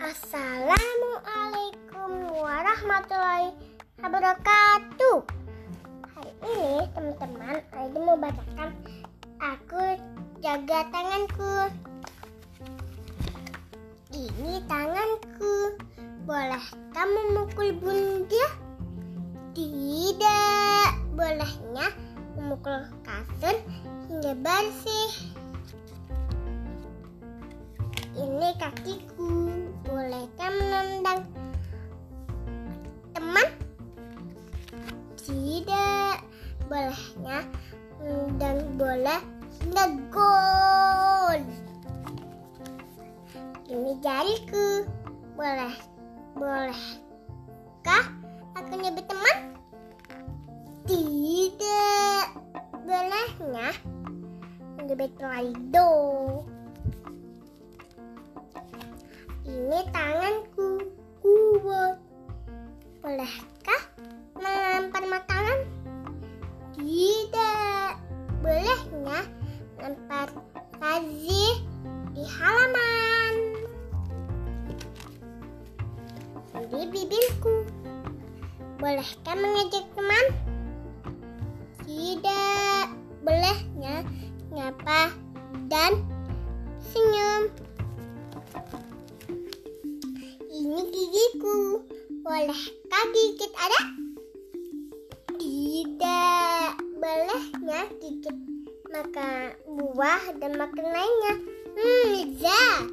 Assalamualaikum warahmatullahi wabarakatuh. Hari ini teman-teman, Aida mau bacakan aku jaga tanganku. Ini tanganku. boleh kamu mukul bunda? Tidak. Bolehnya memukul kasur hingga bersih. Ini kakiku. Bolehkah menendang teman? Tidak. Bolehnya menendang bola hingga gol. Ini jariku. Boleh. Bolehkah aku nyebut teman? Tidak. Bolehnya nyebut Raido. Ini tanganku kuat. Bolehkah melempar makanan? Tidak. Bolehnya lempar tazi di halaman. Di bibirku. Bolehkah mengejek teman? Tidak. Bolehnya nyapa dan senyum. Gigiku. Bolehkah gigit ada? Tidak. Bolehnya gigit makan buah dan makan lainnya. Hmm, lezat.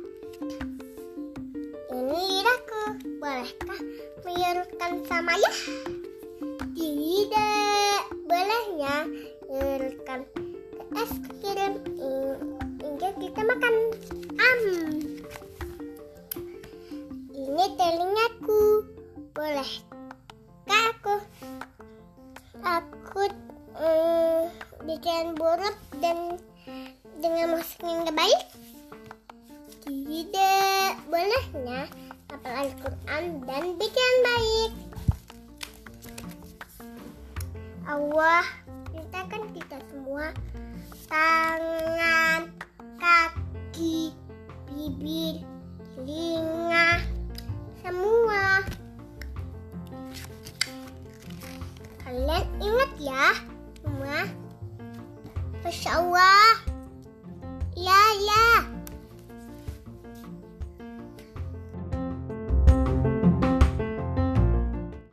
Ini lidahku. Bolehkah menyerukan sama ya? Tidak. Bolehnya menyerukan es krim hingga kita makan. Am. Ini bikin buruk dan dengan musik yang baik? Tidak. Bolehnya hafal Al-Quran dan bikin baik. Allah ceritakan kita semua tangan, kaki, bibir, semua. Masya Allah. Ya, ya.